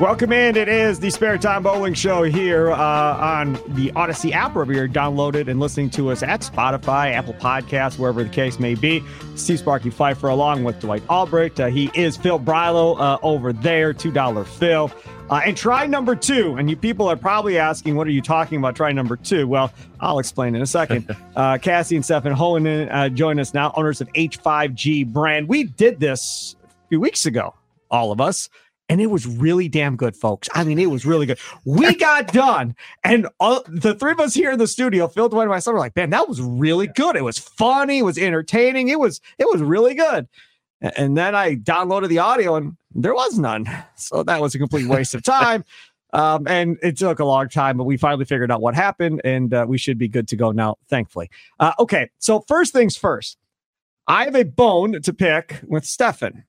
Welcome in. It is the Spare Time Bowling Show here uh, on the Audacy app, wherever you're downloaded and listening to us at Spotify, Apple Podcasts, wherever the case may be. Steve Sparky Fifer along with Dwight Albrecht. Uh, he is Phil Brylow uh, over there, $2 Phil. Uh, and try number two, and you people are probably asking, what are you talking about? Try number two. Well, I'll explain in a second. Uh, Cassie and Stefan Hoehnen uh, join us now, owners of H5G brand. We did this a few weeks ago, all of us and it was really damn good, folks. I mean, it was really good. We got done, and all, the three of us here in the studio, Phil, Dwight, and myself, were like, "Man, that was really good. It was funny. It was entertaining. It was it was really good." And then I downloaded the audio, and there was none. So that was a complete waste of time. Um, and it took a long time, but we finally figured out what happened, and uh, we should be good to go now, thankfully. Uh, okay, so first things first, I have a bone to pick with Stefan.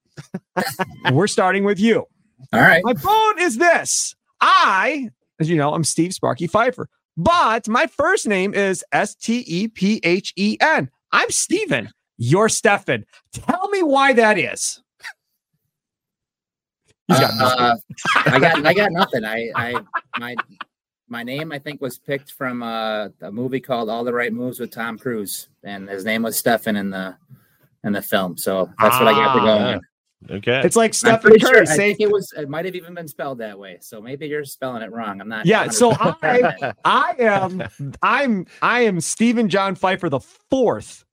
We're starting with you. All right. My phone is this. I, as you know, I'm Steve Sparky Fifer, but my first name is S T E P H E N. I'm Steven. You're Stefan. Tell me why that is. He's got uh, I got I got nothing. I I my my name I think was picked from uh, a movie called All the Right Moves with Tom Cruise, and his name was Stefan in the in the film. So that's what I got to go Ah, Okay. It's like Stephen Curry sure. I say, think it was. It might have even been spelled that way. So maybe you're spelling it wrong. I'm not. Yeah, so 100% I I am I'm I am Stephen John Fifer the fourth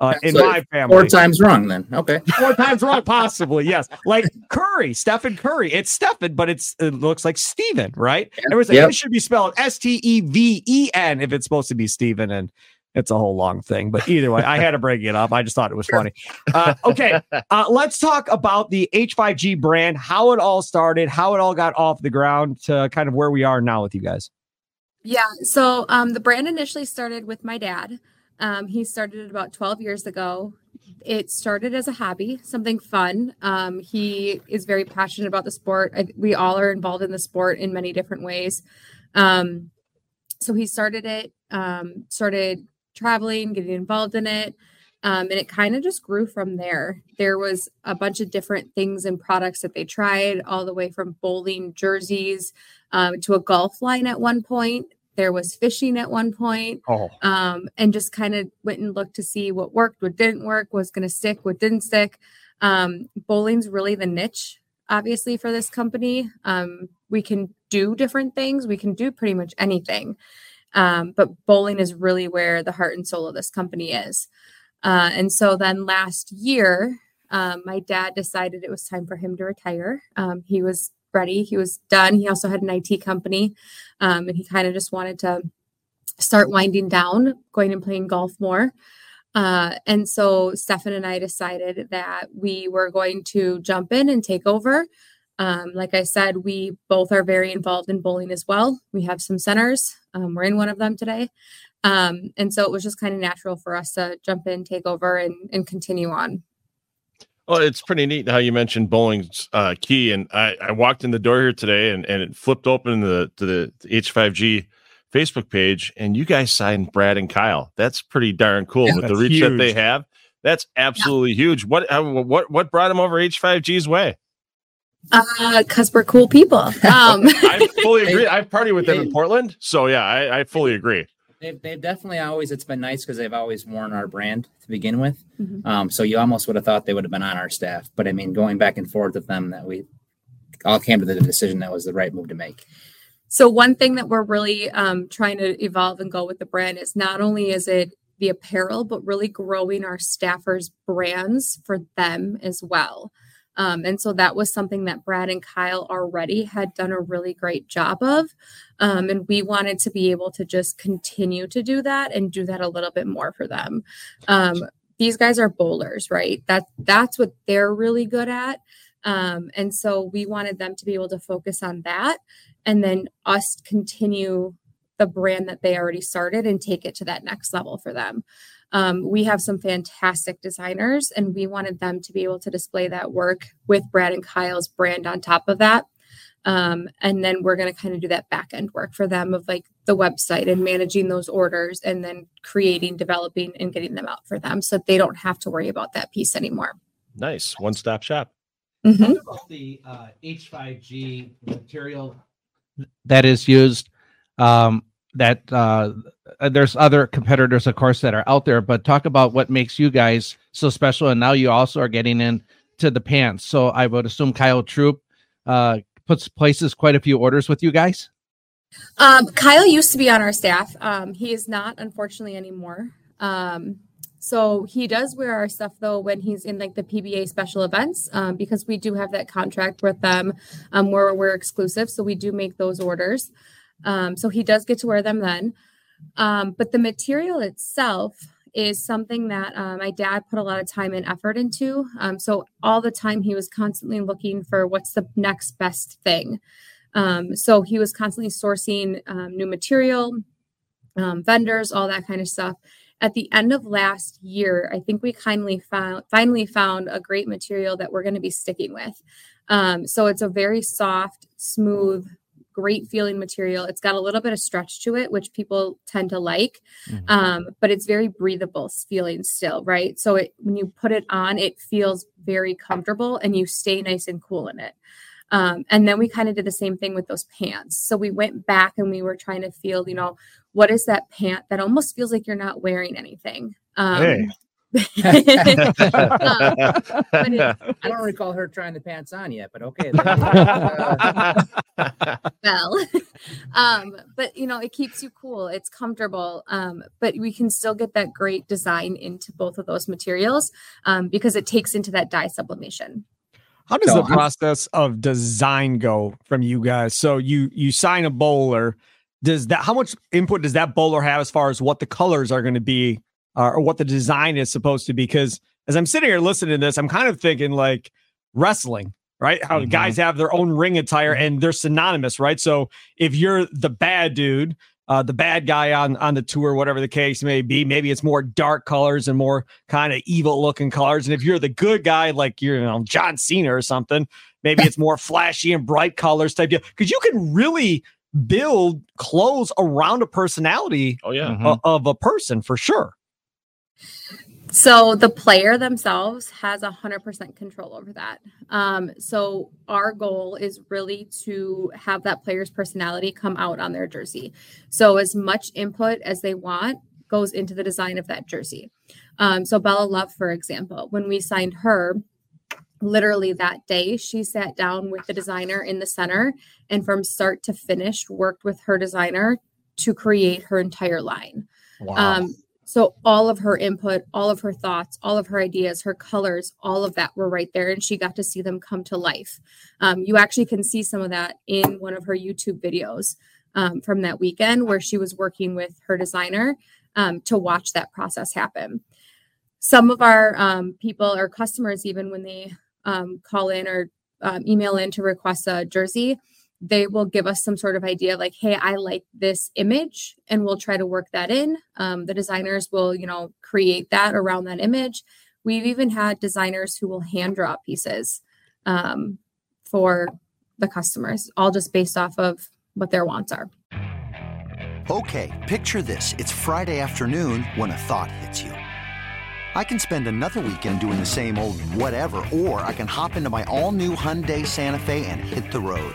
uh, in So my family. four times wrong. Then okay. Four times wrong, possibly. Yes, like Curry, Stephen Curry. It's Stephen, but it's it looks like Steven, right? Everyone's like Yep. it should be spelled S T E V E N if it's supposed to be Steven, and it's a whole long thing. But either way, I had to bring it up. I just thought it was funny. Uh, okay, uh, let's talk about the H5G brand, how it all started, how it all got off the ground to kind of where we are now with you guys. Yeah. So um, the brand initially started with my dad. Um, he started it about 12 years ago. It started as a hobby, something fun. Um, he is very passionate about the sport. I, we all are involved in the sport in many different ways. Um, so he started it, um, started traveling, getting involved in it. Um, and it kind of just grew from there. There was a bunch of different things and products that they tried, all the way from bowling jerseys um, to a golf line at one point. There was fishing at one point, Oh, um, and just kind of went and looked to see what worked, what didn't work, what's going to stick, what didn't stick. Um, bowling's really the niche, obviously, for this company. Um, we can do different things, we can do pretty much anything. Um, but bowling is really where the heart and soul of this company is. Uh, and so then last year, um, my dad decided it was time for him to retire. Um, he was ready, he was done. He also had an IT company, um, and he kind of just wanted to start winding down, going and playing golf more. Uh, and so Stefan and I decided that we were going to jump in and take over. Um, like I said, we both are very involved in bowling as well. We have some centers. Um, we're in one of them today. Um, and so it was just kind of natural for us to jump in, take over, and, and continue on. Well, it's pretty neat how you mentioned bowling's uh, key. And I, I walked in the door here today and, and it flipped open the, to the, the H5G Facebook page, and you guys signed Brad and Kyle. That's pretty darn cool yeah, with the reach huge. that they have. That's absolutely yeah. huge. What uh, what what brought them over H5G's way? Uh, cause we're cool people. Um, I fully agree. I've partied with them in Portland, so yeah, I, I fully agree. They've, they've definitely always it's been nice because they've always worn our brand to begin with. Mm-hmm. Um, so you almost would have thought they would have been on our staff, but I mean, going back and forth with them, that we all came to the decision that was the right move to make. So one thing that we're really um, trying to evolve and go with the brand is not only is it the apparel, but really growing our staffers' brands for them as well. Um, and so that was something that Brad and Kyle already had done a really great job of. Um, and we wanted to be able to just continue to do that and do that a little bit more for them. Um, these guys are bowlers, right? That that's what they're really good at. Um, and so we wanted them to be able to focus on that and then us continue the brand that they already started and take it to that next level for them. Um, we have some fantastic designers, and we wanted them to be able to display that work with Brad and Kyle's brand on top of that. Um, and then we're going to kind of do that back end work for them of like the website and managing those orders and then creating, developing, and getting them out for them so they don't have to worry about that piece anymore. Nice. One stop shop. Mm-hmm. about the uh, H5G material that is used? Um, that uh, there's other competitors, of course, that are out there, but talk about what makes you guys so special. And now you also are getting into the pants. So I would assume Kyle Troop uh, puts places quite a few orders with you guys. Um, Kyle used to be on our staff. Um, he is not, unfortunately, anymore. Um, so he does wear our stuff though when he's in like the PBA special events um, because we do have that contract with them um, where we're exclusive. So we do make those orders. Um, so he does get to wear them then. Um, but the material itself is something that uh, my dad put a lot of time and effort into. Um, so all the time he was constantly looking for what's the next best thing. Um, so he was constantly sourcing um, new material, um, vendors, all that kind of stuff. At the end of last year, I think we kindly found finally found a great material that we're going to be sticking with. Um, so it's a very soft, smooth great feeling material. It's got a little bit of stretch to it, which people tend to like, mm-hmm. um, but it's very breathable feeling still, right? So it, when you put it on, it feels very comfortable and you stay nice and cool in it. Um, and then we kind of did the same thing with those pants. So we went back and we were trying to feel, you know, what is that pant that almost feels like you're not wearing anything? Um, hey. Um, I don't recall her trying the pants on yet, but okay. well, um, but you know, it keeps you cool. It's comfortable, um, but we can still get that great design into both of those materials um, because it takes into that dye sublimation. How does so the process I'm, of design go from you guys? So you you sign a bowler. Does that how much input does that bowler have as far as what the colors are going to be uh, or what the design is supposed to be. Because as I'm sitting here listening to this, I'm kind of thinking like wrestling, right? How mm-hmm. guys have their own ring attire mm-hmm. and they're synonymous, right? So if you're the bad dude, uh, the bad guy on on the tour, whatever the case may be. Maybe it's more dark colors and more kind of evil looking colors. And if you're the good guy, like you're you know John Cena or something, maybe it's more flashy and bright colors type deal. Because you can really build clothes around a personality. Oh yeah, of, of a person for sure. So the player themselves has 100% control over that. Um, so our goal is really to have that player's personality come out on their jersey. So as much input as they want goes into the design of that jersey. Um, so Bella Love, for example, when we signed her, literally that day she sat down with the designer in the center and from start to finish worked with her designer to create her entire line. Wow. Um, so all of her input, all of her thoughts, all of her ideas, her colors, all of that were right there, and she got to see them come to life. Um, you actually can see some of that in one of her YouTube videos um, from that weekend where she was working with her designer um, to watch that process happen. Some of our um, people or customers, even when they um, call in or um, email in to request a jersey, they will give us some sort of idea like, hey, I like this image, and we'll try to work that in. Um, the designers will, you know, create that around that image. We've even had designers who will hand draw pieces um, for the customers, all just based off of what their wants are. Okay, picture this. It's Friday afternoon when a thought hits you. I can spend another weekend doing the same old whatever, or I can hop into my all new Hyundai Santa Fe and hit the road.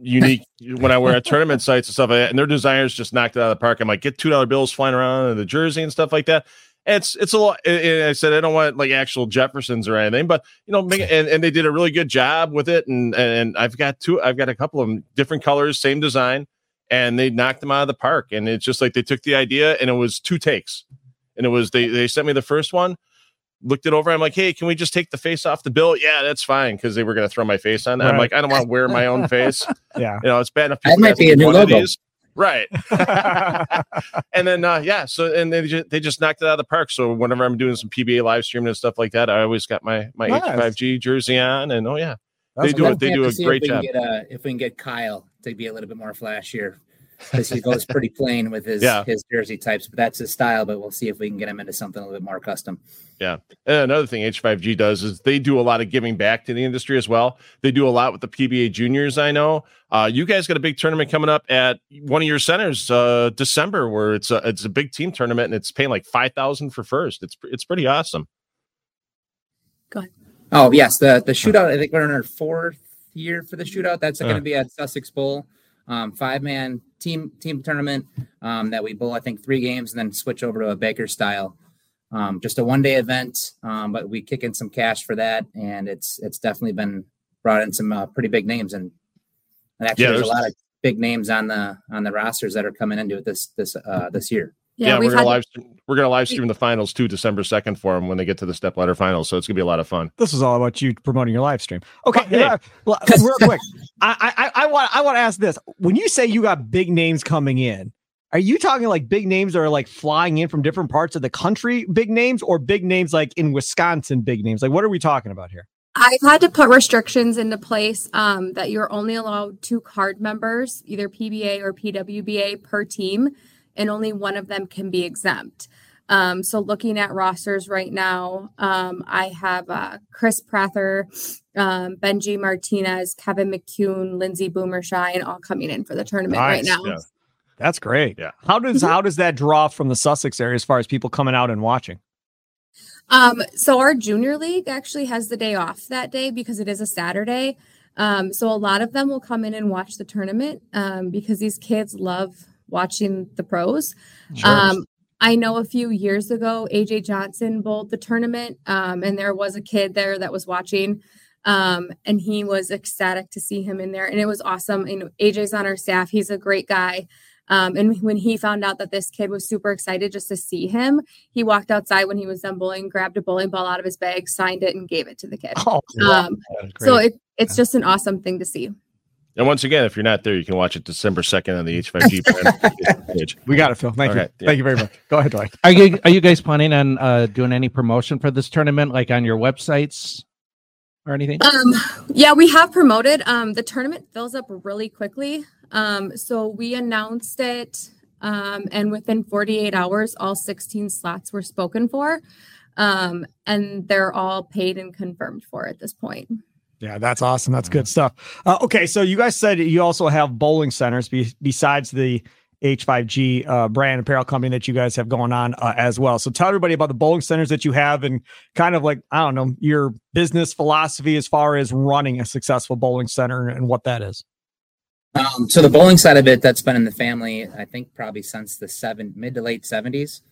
unique when I wear at tournament sites and stuff like that. And their designers just knocked it out of the park. I'm like, get $2 bills flying around in the jersey and stuff like that it's it's a lot. And I said I don't want like actual Jeffersons or anything, but you know, make, and, and they did a really good job with it. And and I've got two, I've got a couple of them, different colors, same design, and they knocked them out of the park. And it's just like they took the idea, and it was two takes, and it was they they sent me the first one, looked it over. I'm like, hey, can we just take the face off the bill? Yeah, that's fine because they were going to throw my face on. Right. I'm like, I don't want to wear my own face. yeah, you know, it's bad enough. That might be a new logo. Right and then uh yeah so and they just, they just knocked it out of the park so whenever i'm doing some pba live streaming and stuff like that i always got my my nice. h5g jersey on and oh yeah That's they do it they do a great job get, uh, if we can get kyle to be a little bit more flashier because he goes pretty plain with his yeah. his jersey types, but that's his style. But we'll see if we can get him into something a little bit more custom. Yeah. And another thing H5G does is they do a lot of giving back to the industry as well. They do a lot with the PBA juniors. I know. Uh, you guys got a big tournament coming up at one of your centers, uh, December, where it's a it's a big team tournament and it's paying like five thousand for first. It's it's pretty awesome. Go ahead. Oh yes, the the shootout. I think we're in our fourth year for the shootout. That's uh. going to be at Sussex Bowl um, five man team team tournament um, that we bowl I think three games and then switch over to a Baker style. Um, just a one day event, um, but we kick in some cash for that, and it's it's definitely been brought in some uh, pretty big names, and, and actually yeah, there's, there's, a lot of big names on the on the rosters that are coming into it this this uh, this year. Yeah, yeah we're gonna live stream, we're gonna live stream the finals too, December second for them when they get to the step ladder finals. So it's gonna be a lot of fun. This is all about you promoting your live stream. Okay, hey. uh, well, real quick, I, I I want I want to ask this: when you say you got big names coming in, are you talking like big names that are like flying in from different parts of the country, big names, or big names like in Wisconsin, big names? Like, what are we talking about here? I've had to put restrictions into place um, that you're only allowed two card members, either PBA or PWBA per team and only one of them can be exempt. Um, so looking at rosters right now, um, I have uh, Chris Prather, um, Benji Martinez, Kevin McCune, Lindsey Boomershine, all coming in for the tournament nice. right now. Yeah. That's great. Yeah. How does how does that draw from the Sussex area as far as people coming out and watching? Um, so our junior league actually has the day off that day because it is a Saturday. Um, so a lot of them will come in and watch the tournament um, because these kids love watching the pros. Sure. Um, I know a few years ago, AJ Johnson bowled the tournament, um, and there was a kid there that was watching, um, and he was ecstatic to see him in there, and it was awesome. And AJ's on our staff; he's a great guy. Um, and when he found out that this kid was super excited just to see him, he walked outside when he was done bowling, grabbed a bowling ball out of his bag, signed it, and gave it to the kid. Oh, um, so it, it's just an awesome thing to see. And once again, if you're not there, you can watch it December second on the H5G page. We got it, Phil. Thank you. Yeah. Thank you very much. Go ahead, Dwight. Are you are you guys planning on uh, doing any promotion for this tournament, like on your websites or anything? Um, yeah, we have promoted. Um, the tournament fills up really quickly. Um, so we announced it, um, and within 48 hours, all 16 slots were spoken for, um, and they're all paid and confirmed for at this point. Yeah, that's awesome. That's good stuff. Uh, okay, so you guys said you also have bowling centers be, besides the H5G uh, brand apparel company that you guys have going on uh, as well. So tell everybody about the bowling centers that you have and kind of like, I don't know, your business philosophy as far as running a successful bowling center and what that is. Um, so the bowling side of it, that's been in the family, I think probably since the seven mid to late seventies.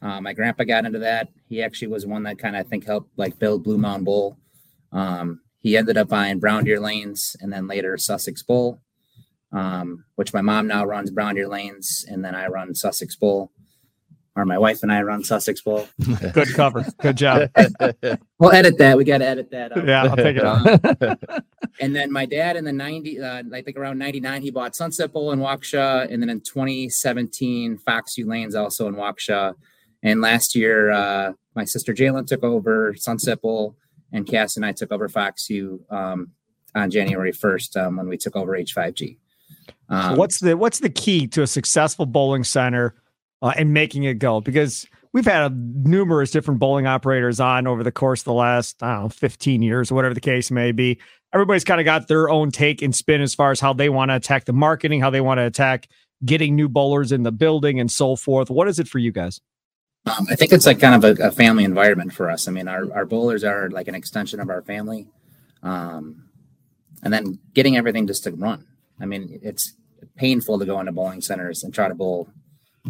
Uh, my grandpa got into that. He actually was one that kind of I think helped like build Bluemound Bowl. Um, he ended up buying Brown Deer Lanes and then later Sussex Bowl, um, which my mom now runs Brown Deer Lanes, and then I run Sussex Bowl or my wife and I run Sussex Bowl. Good cover. Good job. we'll edit that. We got to edit that. Up. Yeah, I'll take it out. and then my dad in the 90, uh, I think around 99, he bought Sunset Bowl in Waukesha. And then in 2017, Foxview Lanes also in Waukesha. And last year, uh, my sister Jalen took over Sunset Bowl and Cass and I took over Foxview um, on January 1st um, when we took over H5G. Um, so what's the what's the key to a successful bowling center uh, and making it go because we've had a, numerous different bowling operators on over the course of the last I don't know 15 years or whatever the case may be. Everybody's kind of got their own take and spin as far as how they want to attack the marketing, how they want to attack getting new bowlers in the building and so forth. What is it for you guys? Um, I think it's like kind of a, a, family environment for us. I mean, our, our bowlers are like an extension of our family. Um, and then getting everything just to run. I mean, it's painful to go into bowling centers and try to bowl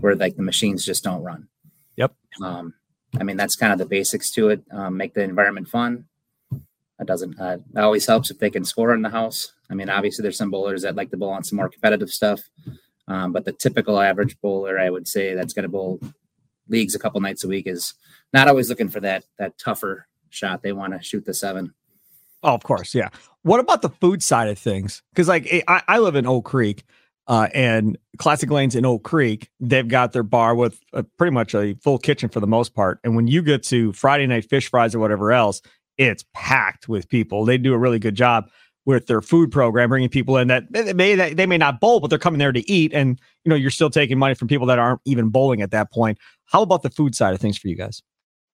where like the machines just don't run. Yep. Um, I mean, that's kind of the basics to it. Um, make the environment fun. That doesn't. Uh, that always helps if they can score in the house. I mean, obviously, there's some bowlers that like to bowl on some more competitive stuff, um, but the typical average bowler, I would say, that's going to bowl leagues a couple nights a week is not always looking for that that tougher shot. They want to shoot the seven. Oh, of course, yeah. What about the food side of things? Because like I, I live in Oak Creek, uh, and Classic Lanes in Oak Creek, they've got their bar with a, pretty much a full kitchen for the most part. And when you get to Friday night fish fries or whatever else, it's packed with people. They do a really good job with their food program, bringing people in that they may they may not bowl, but they're coming there to eat. And you know, you're still taking money from people that aren't even bowling at that point. How about the food side of things for you guys?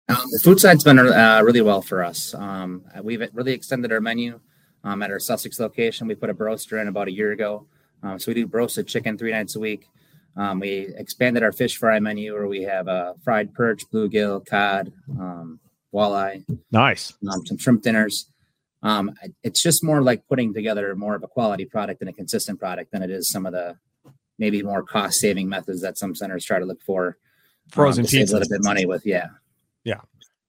Um, the food side's been uh, really well for us. Um, we've really extended our menu um, at our Sussex location. We put a broaster in about a year ago. Um, so we do broasted chicken three nights a week. Um, we expanded our fish fry menu where we have uh, fried perch, bluegill, cod, um, walleye. Nice. Um, some shrimp dinners. Um, it's just more like putting together more of a quality product and a consistent product than it is some of the maybe more cost saving methods that some centers try to look for. Frozen um, save a little bit money with, yeah. Yeah.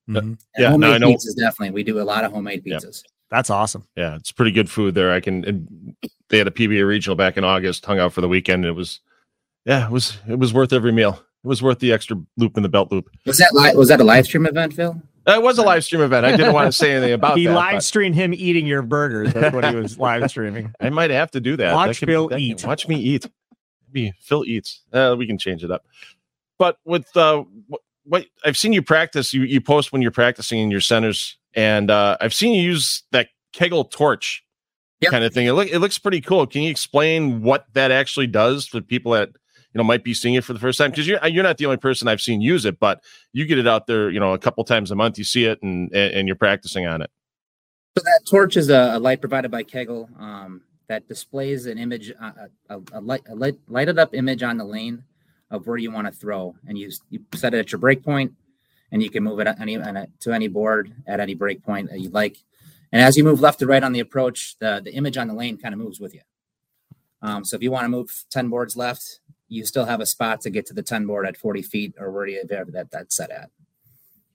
Mm-hmm. Yeah. Homemade no, I know. pizzas, definitely. We do a lot of homemade pizzas. Yeah. That's awesome. Yeah, it's pretty good food there. I can. they had a PBA regional back in August, hung out for the weekend. it was, yeah, it was it was worth every meal. It was worth the extra loop in the belt loop. Was that li- was that a live stream event, Phil? It was a live stream event. I didn't want to say anything about he that. He live streamed him eating your burgers. That's what he was live streaming. I might have to do that. Watch that Phil eat. Can, watch me eat. Maybe Phil eats. Uh, we can change it up. But with uh, what, what I've seen you practice, you you post when you're practicing in your centers, and uh, I've seen you use that Kegel torch yep. kind of thing. It, look, it looks pretty cool. Can you explain what that actually does for people that you know might be seeing it for the first time? Because you're you're not the only person I've seen use it, but you get it out there, you know, a couple times a month. You see it and and you're practicing on it. So that torch is a, a light provided by Kegel um, that displays an image, uh, a, a, light, a light, lighted up image on the lane of where you want to throw, and you you set it at your break point, and you can move it any to any board at any break point that you'd like. And as you move left to right on the approach, the, the image on the lane kind of moves with you. Um, so if you want to move 10 boards left, you still have a spot to get to the 10 board at 40 feet or where you have that that's set at.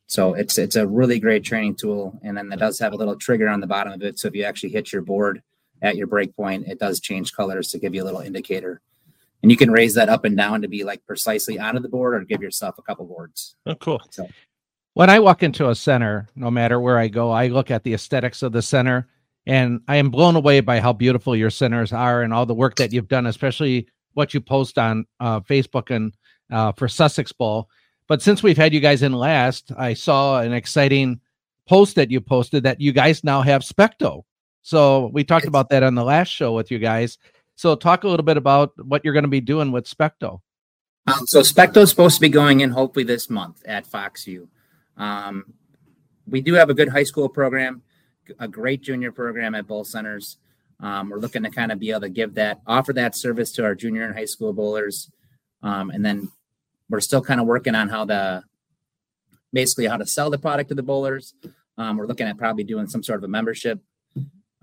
So it's it's a really great training tool. And then it does have a little trigger on the bottom of it. So if you actually hit your board at your break point, it does change colors to give you a little indicator. And you can raise that up and down to be like precisely onto the board or give yourself a couple boards. Oh, cool. So when I walk into a center, no matter where I go, I look at the aesthetics of the center and I am blown away by how beautiful your centers are and all the work that you've done, especially what you post on uh, Facebook and uh, for Sussex Bowl. But since we've had you guys in last, I saw an exciting post that you posted that you guys now have Specto. So we talked about that on the last show with you guys. So talk a little bit about what you're going to be doing with Specto. Um, so Specto is supposed to be going in hopefully this month at Foxview. Um, we do have a good high school program, a great junior program at both centers. Um, we're looking to kind of be able to give that, offer that service to our junior and high school bowlers Um, and then we're still kind of working on how the basically how to sell the product to the bowlers. Um, we're looking at probably doing some sort of a membership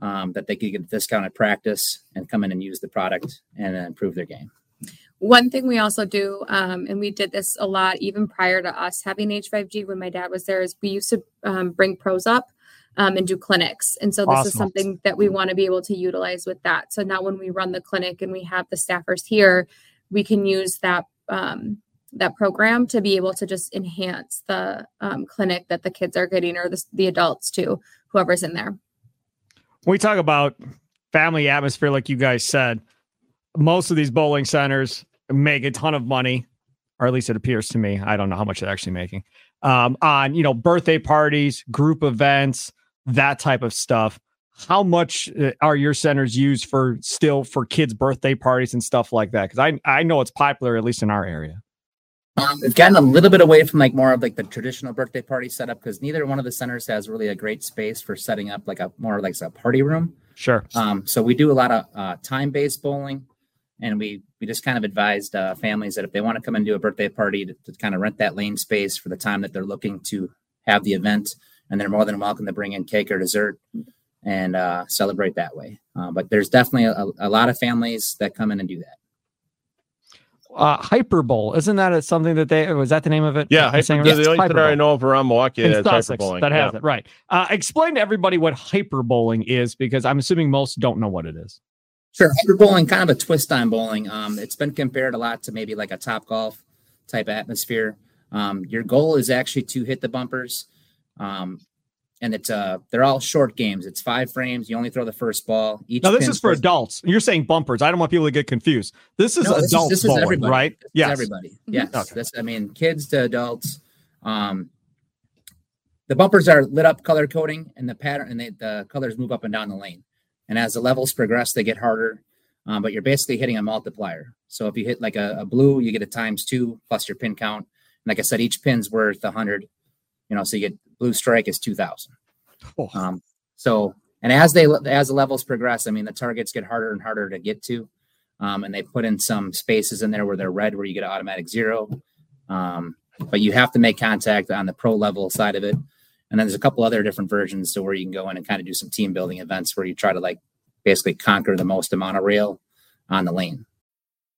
um, that they could get a discounted practice and come in and use the product and improve their game. One thing we also do, um, and we did this a lot even prior to us having H5G when my dad was there, is we used to um, bring pros up um, and do clinics. And so this awesome. is something that we want to be able to utilize with that. So now when we run the clinic and we have the staffers here, we can use that um, that program to be able to just enhance the um, clinic that the kids are getting or the, the adults to whoever's in there. When we talk about family atmosphere, like you guys said, most of these bowling centers make a ton of money, or at least it appears to me. I don't know how much they're actually making um, on you know birthday parties, group events, that type of stuff. How much uh, are your centers used for still for kids' birthday parties and stuff like that? Because I I know it's popular at least in our area. Um, we've gotten a little bit away from like more of like the traditional birthday party setup because neither one of the centers has really a great space for setting up like a more like a party room. Sure. Um, so we do a lot of uh, time based bowling, and we we just kind of advised uh, families that if they want to come and do a birthday party to, to, kind of rent that lane space for the time that they're looking to have the event, and they're more than welcome to bring in cake or dessert and uh, celebrate that way. Uh, but there's definitely a, a, lot of families that come in and do that. Uh, Hyper Bowl, isn't that something that they was that the name of it? Yeah, Hyper, the only center I know of around Milwaukee that's Hyper Bowling. That has yeah. it right. Uh, explain to everybody what Hyper Bowling is because I'm assuming most don't know what it is. Sure, hyper bowling, kind of a twist on bowling. Um, it's been compared a lot to maybe like a top golf type atmosphere. Um, your goal is actually to hit the bumpers, um, and it's uh they're all short games. It's five frames. You only throw the first ball. Each now this is for adults. You're saying bumpers. I don't want people to get confused. This is no, this adult is, this bowling, is everybody. right? Yeah, everybody. Mm-hmm. Yes, okay. this, I mean kids to adults. Um, the bumpers are lit up color coding, and the pattern and they, the colors move up and down the lane. And as the levels progress, they get harder. Um, but you're basically hitting a multiplier. So if you hit like a, a, blue, you get a times two plus your pin count. And like I said, each pin's worth a hundred. You know, so you get blue strike is two thousand. Oh. Um, so and as they as the levels progress, I mean the targets get harder and harder to get to. Um, and they put in some spaces in there where they're red, where you get an automatic zero. Um, but you have to make contact on the pro level side of it. And then there's a couple other different versions to where you can go in and kind of do some team building events where you try to like basically conquer the most amount of rail on the lane.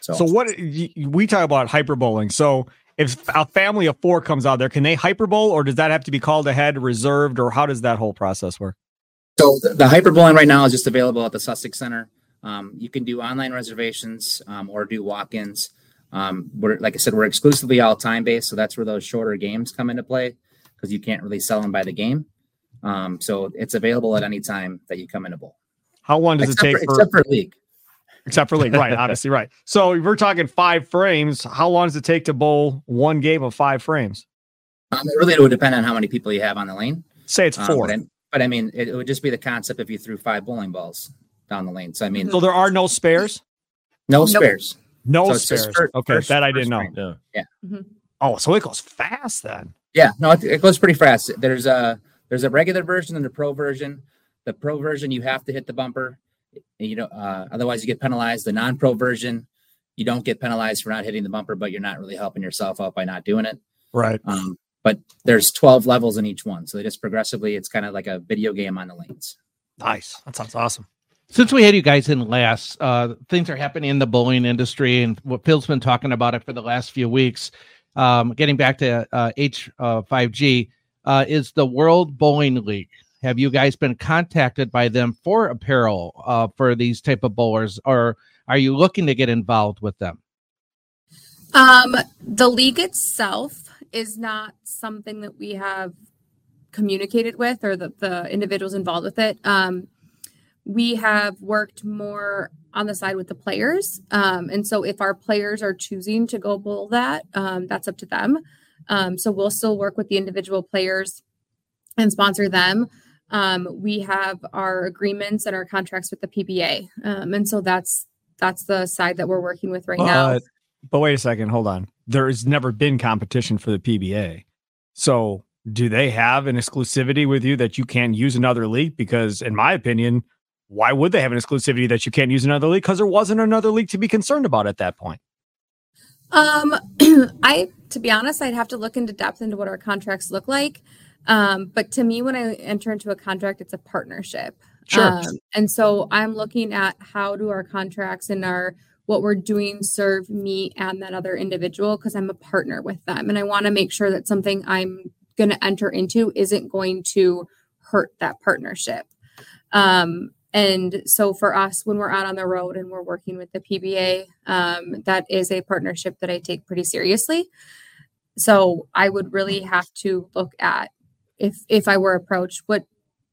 So, so what we talk about hyper bowling. So if a family of four comes out there, can they hyper bowl or does that have to be called ahead, reserved, or how does that whole process work? So the, the hyper bowling right now is just available at the Sussex Center. Um, you can do online reservations um, or do walk-ins. Um, we're like I said, we're exclusively all time based, so that's where those shorter games come into play because you can't really sell them by the game. Um, so it's available at any time that you come in a bowl. How long does except it take for, for, except for league? Except for league, right? Obviously, right. So if we're talking five frames, how long does it take to bowl one game of five frames? Um, it really would depend on how many people you have on the lane. Say it's four. Um, but, I, but, I, mean, it, it, would just be the concept if you threw five bowling balls down the lane. So I mean, so there are no spares. No spares. No so spares. First, okay, first, that I didn't know. Yeah. yeah. Mm-hmm. Oh, so it goes fast then. Yeah, no, it, it goes pretty fast. There's a there's a regular version and a pro version. The pro version you have to hit the bumper you know, uh, otherwise you get penalized. The non-pro version, you don't get penalized for not hitting the bumper, but you're not really helping yourself out by not doing it. Right. Um, but there's 12 levels in each one, so they just progressively. It's kind of like a video game on the lanes. Nice. That sounds awesome. Since we had you guys in last, uh, things are happening in the bowling industry, and what Phil's been talking about it for the last few weeks. Um, getting back to uh, H5G uh, is the World Bowling League have you guys been contacted by them for apparel uh, for these type of bowlers, or are you looking to get involved with them? Um, the league itself is not something that we have communicated with, or the, the individuals involved with it. Um, we have worked more on the side with the players. Um, and so if our players are choosing to go bowl that, um, that's up to them. Um, so we'll still work with the individual players and sponsor them. Um, we have our agreements and our contracts with the PBA. Um, and so that's that's the side that we're working with right now. But, but wait a second, hold on. There has never been competition for the PBA. So do they have an exclusivity with you that you can't use another league? Because in my opinion, why would they have an exclusivity that you can't use another league? Because there wasn't another league to be concerned about at that point. Um, I, to be honest, I'd have to look into depth into what our contracts look like. Um, but to me, when I enter into a contract, it's a partnership. Sure. Um, and so I'm looking at how do our contracts and our what we're doing serve me and that other individual because I'm a partner with them. And I want to make sure that something I'm going to enter into isn't going to hurt that partnership. Um, and so for us, when we're out on the road and we're working with the PBA, um, that is a partnership that I take pretty seriously. So I would really have to look at if if I were approached, what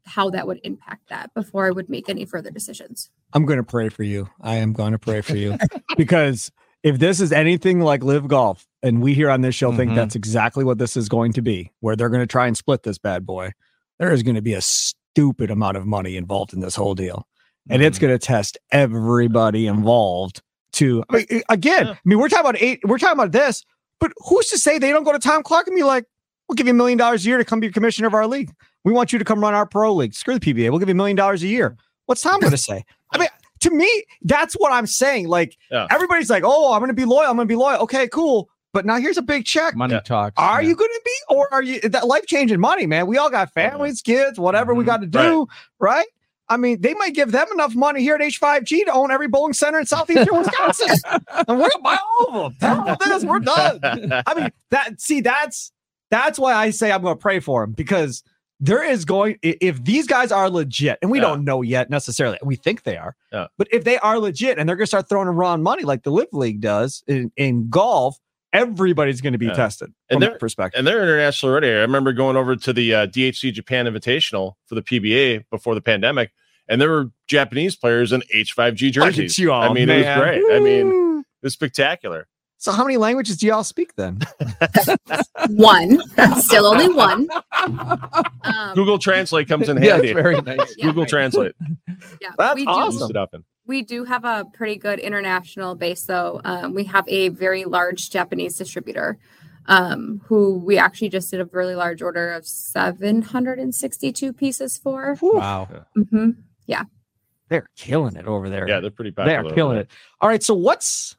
how that would impact that before I would make any further decisions. I'm going to pray for you. I am going to pray for you because if this is anything like LIV Golf, and we here on this show think Mhm. that's exactly what this is going to be, where they're going to try and split this bad boy, there is going to be a stupid amount of money involved in this whole deal. And it's going to test everybody involved to, I mean, again, I mean, we're talking about eight, we're talking about this, but who's to say they don't go to Tom Clark and be like, we'll give you a million dollars a year to come be your commissioner of our league. We want you to come run our pro league. Screw the PBA. We'll give you a million dollars a year. What's Tom going to say? I mean, to me, that's what I'm saying. Like Yeah. everybody's like, "Oh, I'm going to be loyal. I'm going to be loyal." Okay, cool. But now here's a big check. Money talks. Are yeah. you going to be, or are you that life changing money, man? We all got families, kids, whatever we Mhm. got to do, right. I mean, they might give them enough money here at H5G to own every bowling center in southeastern Wisconsin, and we're gonna buy all of them. Tell them this, we're done. I mean, that see, that's that's why I say I'm going to pray for him because there is going if these guys are legit, and we Yeah. don't know yet necessarily, we think they are, Yeah. but if they are legit and they're going to start throwing around money like the LIV League does in, in golf, everybody's going to be Yeah. tested And that perspective. and they're international already. I remember going over to the uh, DHC Japan Invitational for the PBA before the pandemic, and there were Japanese players in H5G Look at jerseys. you all, I mean, man. it was great. I mean, it was spectacular. So how many languages do y'all speak then? One, still only one. Um, Google Translate comes in handy. it's very nice. Yeah. Google Translate. yeah, That's we do awesome. Use it up in. We do have a pretty good international base, though. Um, we have a very large Japanese distributor um, who we actually just did a really large order of 762 pieces for. Wow, hmm Yeah. they're killing it over there. Yeah, they're pretty bad. They're killing it. All right, so what's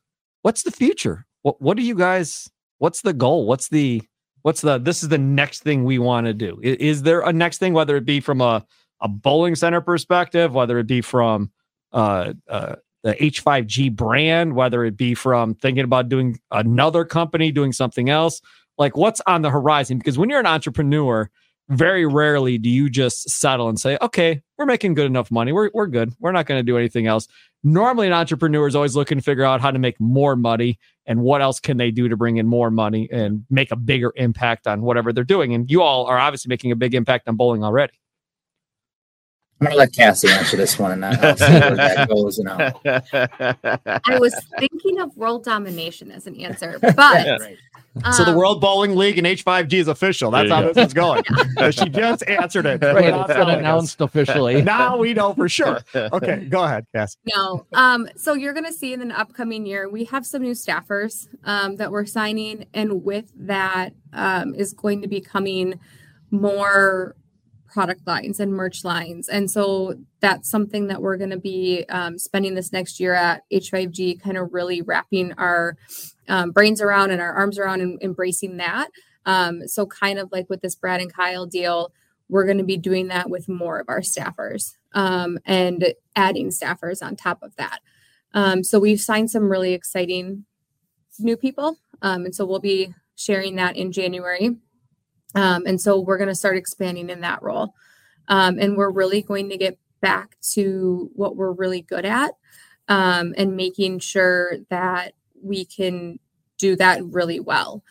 what's the future? What what do you guys? What's the goal? What's the what's the this is the next thing we want to do? I- Is, there a next thing, whether it be from a a bowling center perspective, whether it be from uh, uh, the H5G brand, whether it be from thinking about doing another company, doing something else? Like what's on the horizon? Because when you're an entrepreneur, very rarely do you just settle and say, okay, we're making good enough money. We're, we're good. We're not going to do anything else. Normally, an entrepreneur is always looking to figure out how to make more money and what else can they do to bring in more money and make a bigger impact on whatever they're doing. And you all are obviously making a big impact on bowling already. I'm gonna let Cassie answer this one, and I'll see where that goes. You know, I was thinking of world domination as an answer, but so the um, World Bowling League and H5G is official. That's how you this is going. So she just answered it. Right, it's been announced officially. Now we know for sure. Okay, go ahead, Cass. No. Um, so you're going to see in the upcoming year, we have some new staffers um, that we're signing. And with that um, is going to be coming more product lines and merch lines. And so that's something that we're going to be um, spending this next year at H5G, kind of really wrapping our um, brains around and our arms around and embracing that. Um, so, kind of like with this Brad and Kyle deal, we're going to be doing that with more of our staffers um, and adding staffers on top of that. Um, so we've signed some really exciting new people. Um, and so we'll be sharing that in January. Um, and so we're going to start expanding in that role. Um, and we're really going to get back to what we're really good at um, and making sure that we can do that really well.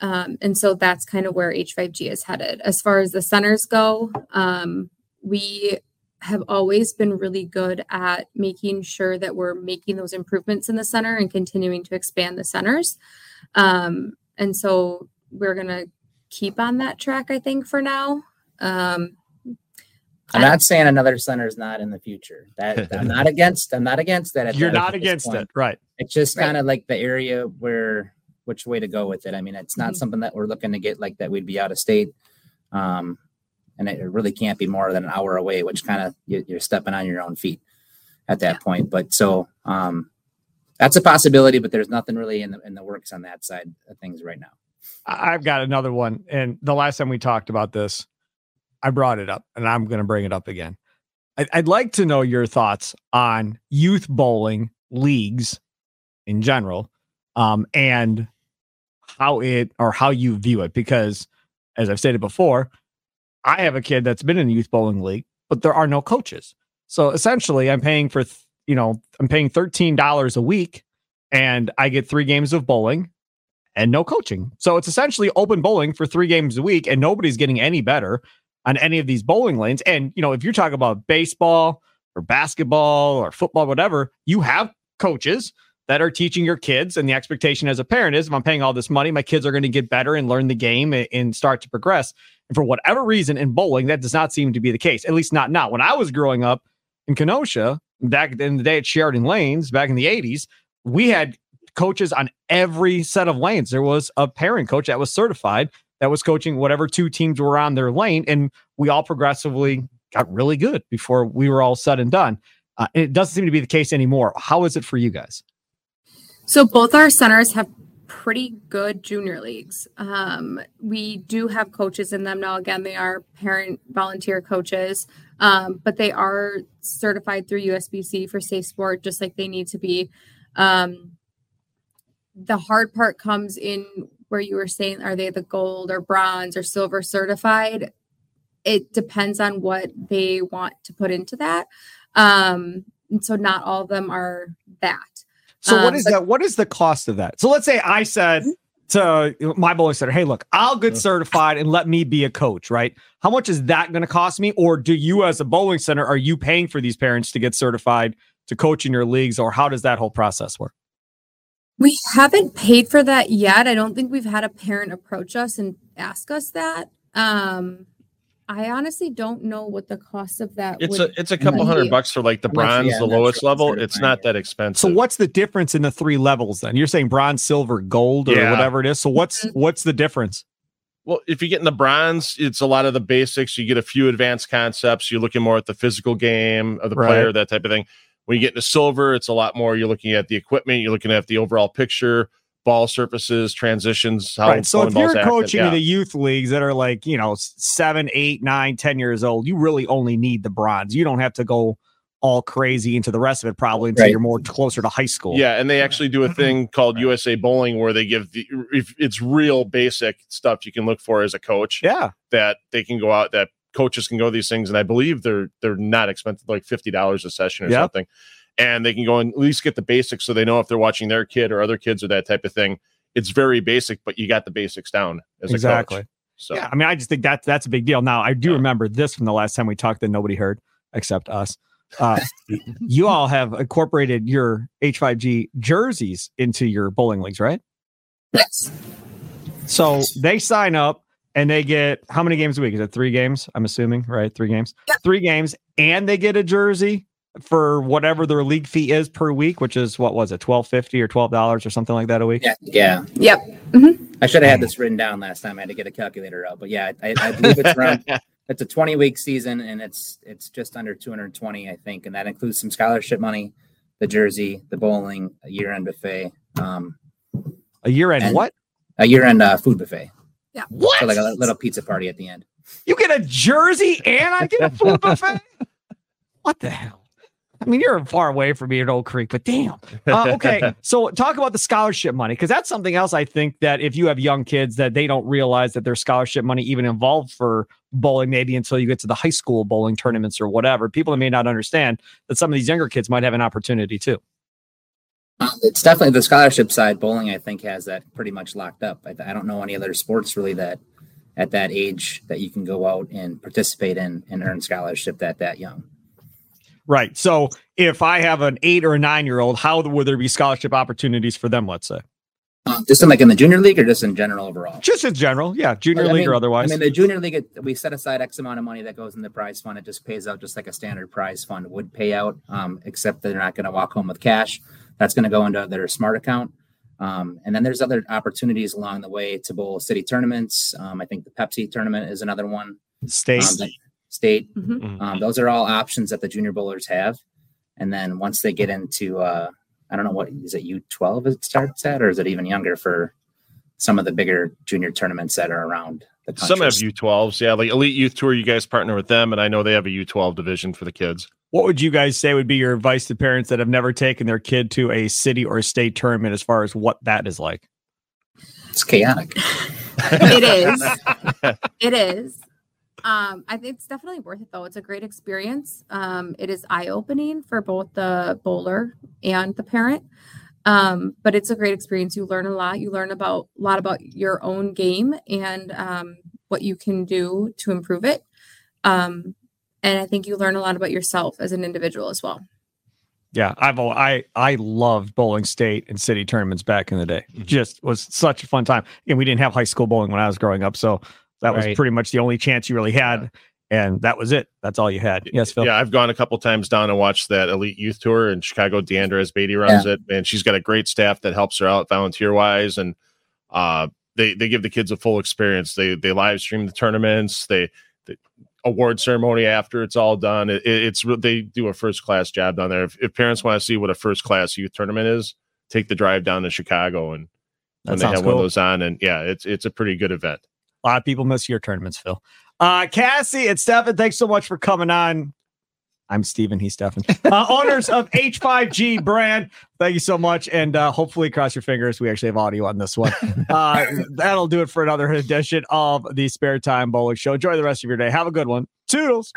Um, and so that's kind of where H5G is headed. As far as the centers go, um, we have always been really good at making sure that we're making those improvements in the center and continuing to expand the centers. Um, and so we're going to keep on that track, I think, for now. Um, I'm not saying another center is not in the future. That I'm not against. I'm not against that. You're that, not against point. it, right? It's just kind of like the area where which way to go with it. I mean, it's not mm-hmm. something that we're looking to get like that. We'd be out of state, um, and it really can't be more than an hour away, which kind of you, are stepping on your own feet at that yeah. point. But so um, that's a possibility, but there's nothing really in the in the works on that side of things right now. I've got another one, and the last time we talked about this, I brought it up, and I'm going to bring it up again. I'd like to know your thoughts on youth bowling leagues in general, um, and how it or how you view it. Because, as I've stated before, I have a kid that's been in a youth bowling league, but there are no coaches. So essentially, I'm paying for you know I'm paying thirteen dollars a week, and I get three games of bowling and no coaching. So it's essentially open bowling for three games a week, and nobody's getting any better on any of these bowling lanes. And, you know, if you're talking about baseball or basketball or football, whatever, you have coaches that are teaching your kids. And the expectation as a parent is if I'm paying all this money, my kids are going to get better and learn the game and start to progress. And for whatever reason in bowling, that does not seem to be the case, at least not now. When I was growing up in Kenosha, back in the day at Sheridan Lanes, back in the 80s, we had coaches on every set of lanes. There was a parent coach that was certified that was coaching whatever two teams were on their lane. And we all progressively got really good before we were all said and done. Uh, and it doesn't seem to be the case anymore. How is it for you guys? So both our centers have pretty good junior leagues. Um, we do have coaches in them now. Again, they are parent volunteer coaches, um, but they are certified through USBC for safe sport, just like they need to be. Um, the hard part comes in where you were saying are they the gold or bronze or silver certified? It depends on what they want to put into that. Um and so not all of them are that. So um, what is but- that what is the cost of that? So let's say i said mm-hmm. to my bowling center hey look i'll get certified and let me be a coach right? How much is that going to cost me? Or do you as a bowling center are you paying for these parents to get certified to coach in your leagues? Or how does that whole process work we haven't paid for that yet. I don't think we've had a parent approach us and ask us that. Um, I honestly don't know what the cost of that. It's a it's a couple be. hundred bucks for like the bronze, yeah, the lowest level. It's not that expensive. So what's the difference in the three levels then? You're saying bronze, silver, gold, or yeah. whatever it is. So what's mm-hmm. what's the difference? Well, if you get in the bronze, it's a lot of the basics. You get a few advanced concepts. You're looking more at the physical game of the right. player, that type of thing. When you get into silver, it's a lot more. You're looking at the equipment. You're looking at the overall picture, ball surfaces, transitions. How right. So if you're coaching yeah. the youth leagues that are like you know seven, eight, nine, ten years old, you really only need the bronze. You don't have to go all crazy into the rest of it probably until right. you're more closer to high school. Yeah, and they actually do a thing called USA Bowling where they give the if it's real basic stuff you can look for as a coach. Yeah. That they can go out that coaches can go these things, and I believe they're they're not expensive, like fifty dollars a session or yep. something, and they can go and at least get the basics so they know if they're watching their kid or other kids or that type of thing. It's very basic, but you got the basics down as exactly. a coach. So yeah, I mean, I just think that's that's a big deal. Now, I do yeah. remember this from the last time we talked that nobody heard except us. Uh, you all have incorporated your H5G jerseys into your bowling leagues, right? Yes. So they sign up and they get how many games a week? Is it three games? I'm assuming, right? Three games. Yep. Three games, and they get a jersey for whatever their league fee is per week, which is what was it, twelve fifty or twelve dollars or something like that a week? Yeah. Yeah. Yep. Mm-hmm. I should have had this written down last time. I had to get a calculator out, but yeah, I, I believe it's around. it's a twenty week season, and it's it's just under two hundred twenty, I think, and that includes some scholarship money, the jersey, the bowling, a year end buffet. Um, a year end what? A year end uh, food buffet. Yeah. What? So like a little pizza party at the end. You get a jersey and I get a food buffet? what the hell? I mean, you're far away from me at Oak Creek, but damn. Uh, okay, so talk about the scholarship money because that's something else. I think that if you have young kids, that they don't realize that there's scholarship money even involved for bowling, maybe until you get to the high school bowling tournaments or whatever. People may not understand that some of these younger kids might have an opportunity too. It's definitely the scholarship side. Bowling, I think, has that pretty much locked up. I, I, don't know any other sports really that at that age that you can go out and participate in and earn scholarship that that young. Right. So if I have an eight or a nine year old, how would there be scholarship opportunities for them? Let's say. Uh, just in like in the junior league or just in general overall? Just in general, yeah, junior I league mean- or otherwise. I mean, the junior league, we set aside X amount of money that goes in the prize fund. It just pays out just like a standard prize fund would pay out, um, except they're not going to walk home with cash. That's going to go into their smart account. Um, and then there's other opportunities along the way to bowl city tournaments. Um, I think the Pepsi tournament is another one. State. Um, state. Mhm. Mhm. Um, those are all options that the junior bowlers have. And then once they get into, uh, I don't know what is it U12 it starts at, or is it even younger for some of the bigger junior tournaments that are around the country? Some have U12s, yeah, like Elite Youth Tour. You guys partner with them, and I know they have a U12 division for the kids. What would you guys say would be your advice to parents that have never taken their kid to a city or state tournament as far as what that is like? It's chaotic. it is. It is. Um, I think it's definitely worth it though. It's a great experience. Um, it is eye opening for both the bowler and the parent. Um, but it's a great experience. You learn a lot. You learn about a lot about your own game and um, what you can do to improve it. Um, and I think you learn a lot about yourself as an individual as well. Yeah, I've I I loved bowling state and city tournaments back in the day. Mm-hmm. Just was such a fun time. And we didn't have high school bowling when I was growing up, so that was pretty much the only chance you really had, and that was it. That's all you had. Yes, Phil. Yeah, I've gone a couple times down and watched that Elite Youth Tour in Chicago. Deandra Beatty runs it, and she's got a great staff that helps her out volunteer wise, and uh, they they give the kids a full experience. They they live stream the tournaments. They, the award ceremony after it's all done. It, it- it's they do a first class job down there. If, if parents want to see what a first class youth tournament is, take the drive down to Chicago and That when they have sounds one of those on. And yeah, it's it's a pretty good event. A lot of people miss your tournaments, Phil. Uh, Cassie and Stefan, thanks so much for coming on. I'm Stephen. He's Stefan. Uh, owners of H5G brand. Thank you so much. And uh, hopefully, cross your fingers, we actually have audio on this one. Uh, that'll do it for another edition of the Spare Time Bowling Show. Enjoy the rest of your day. Have a good one. Toodles.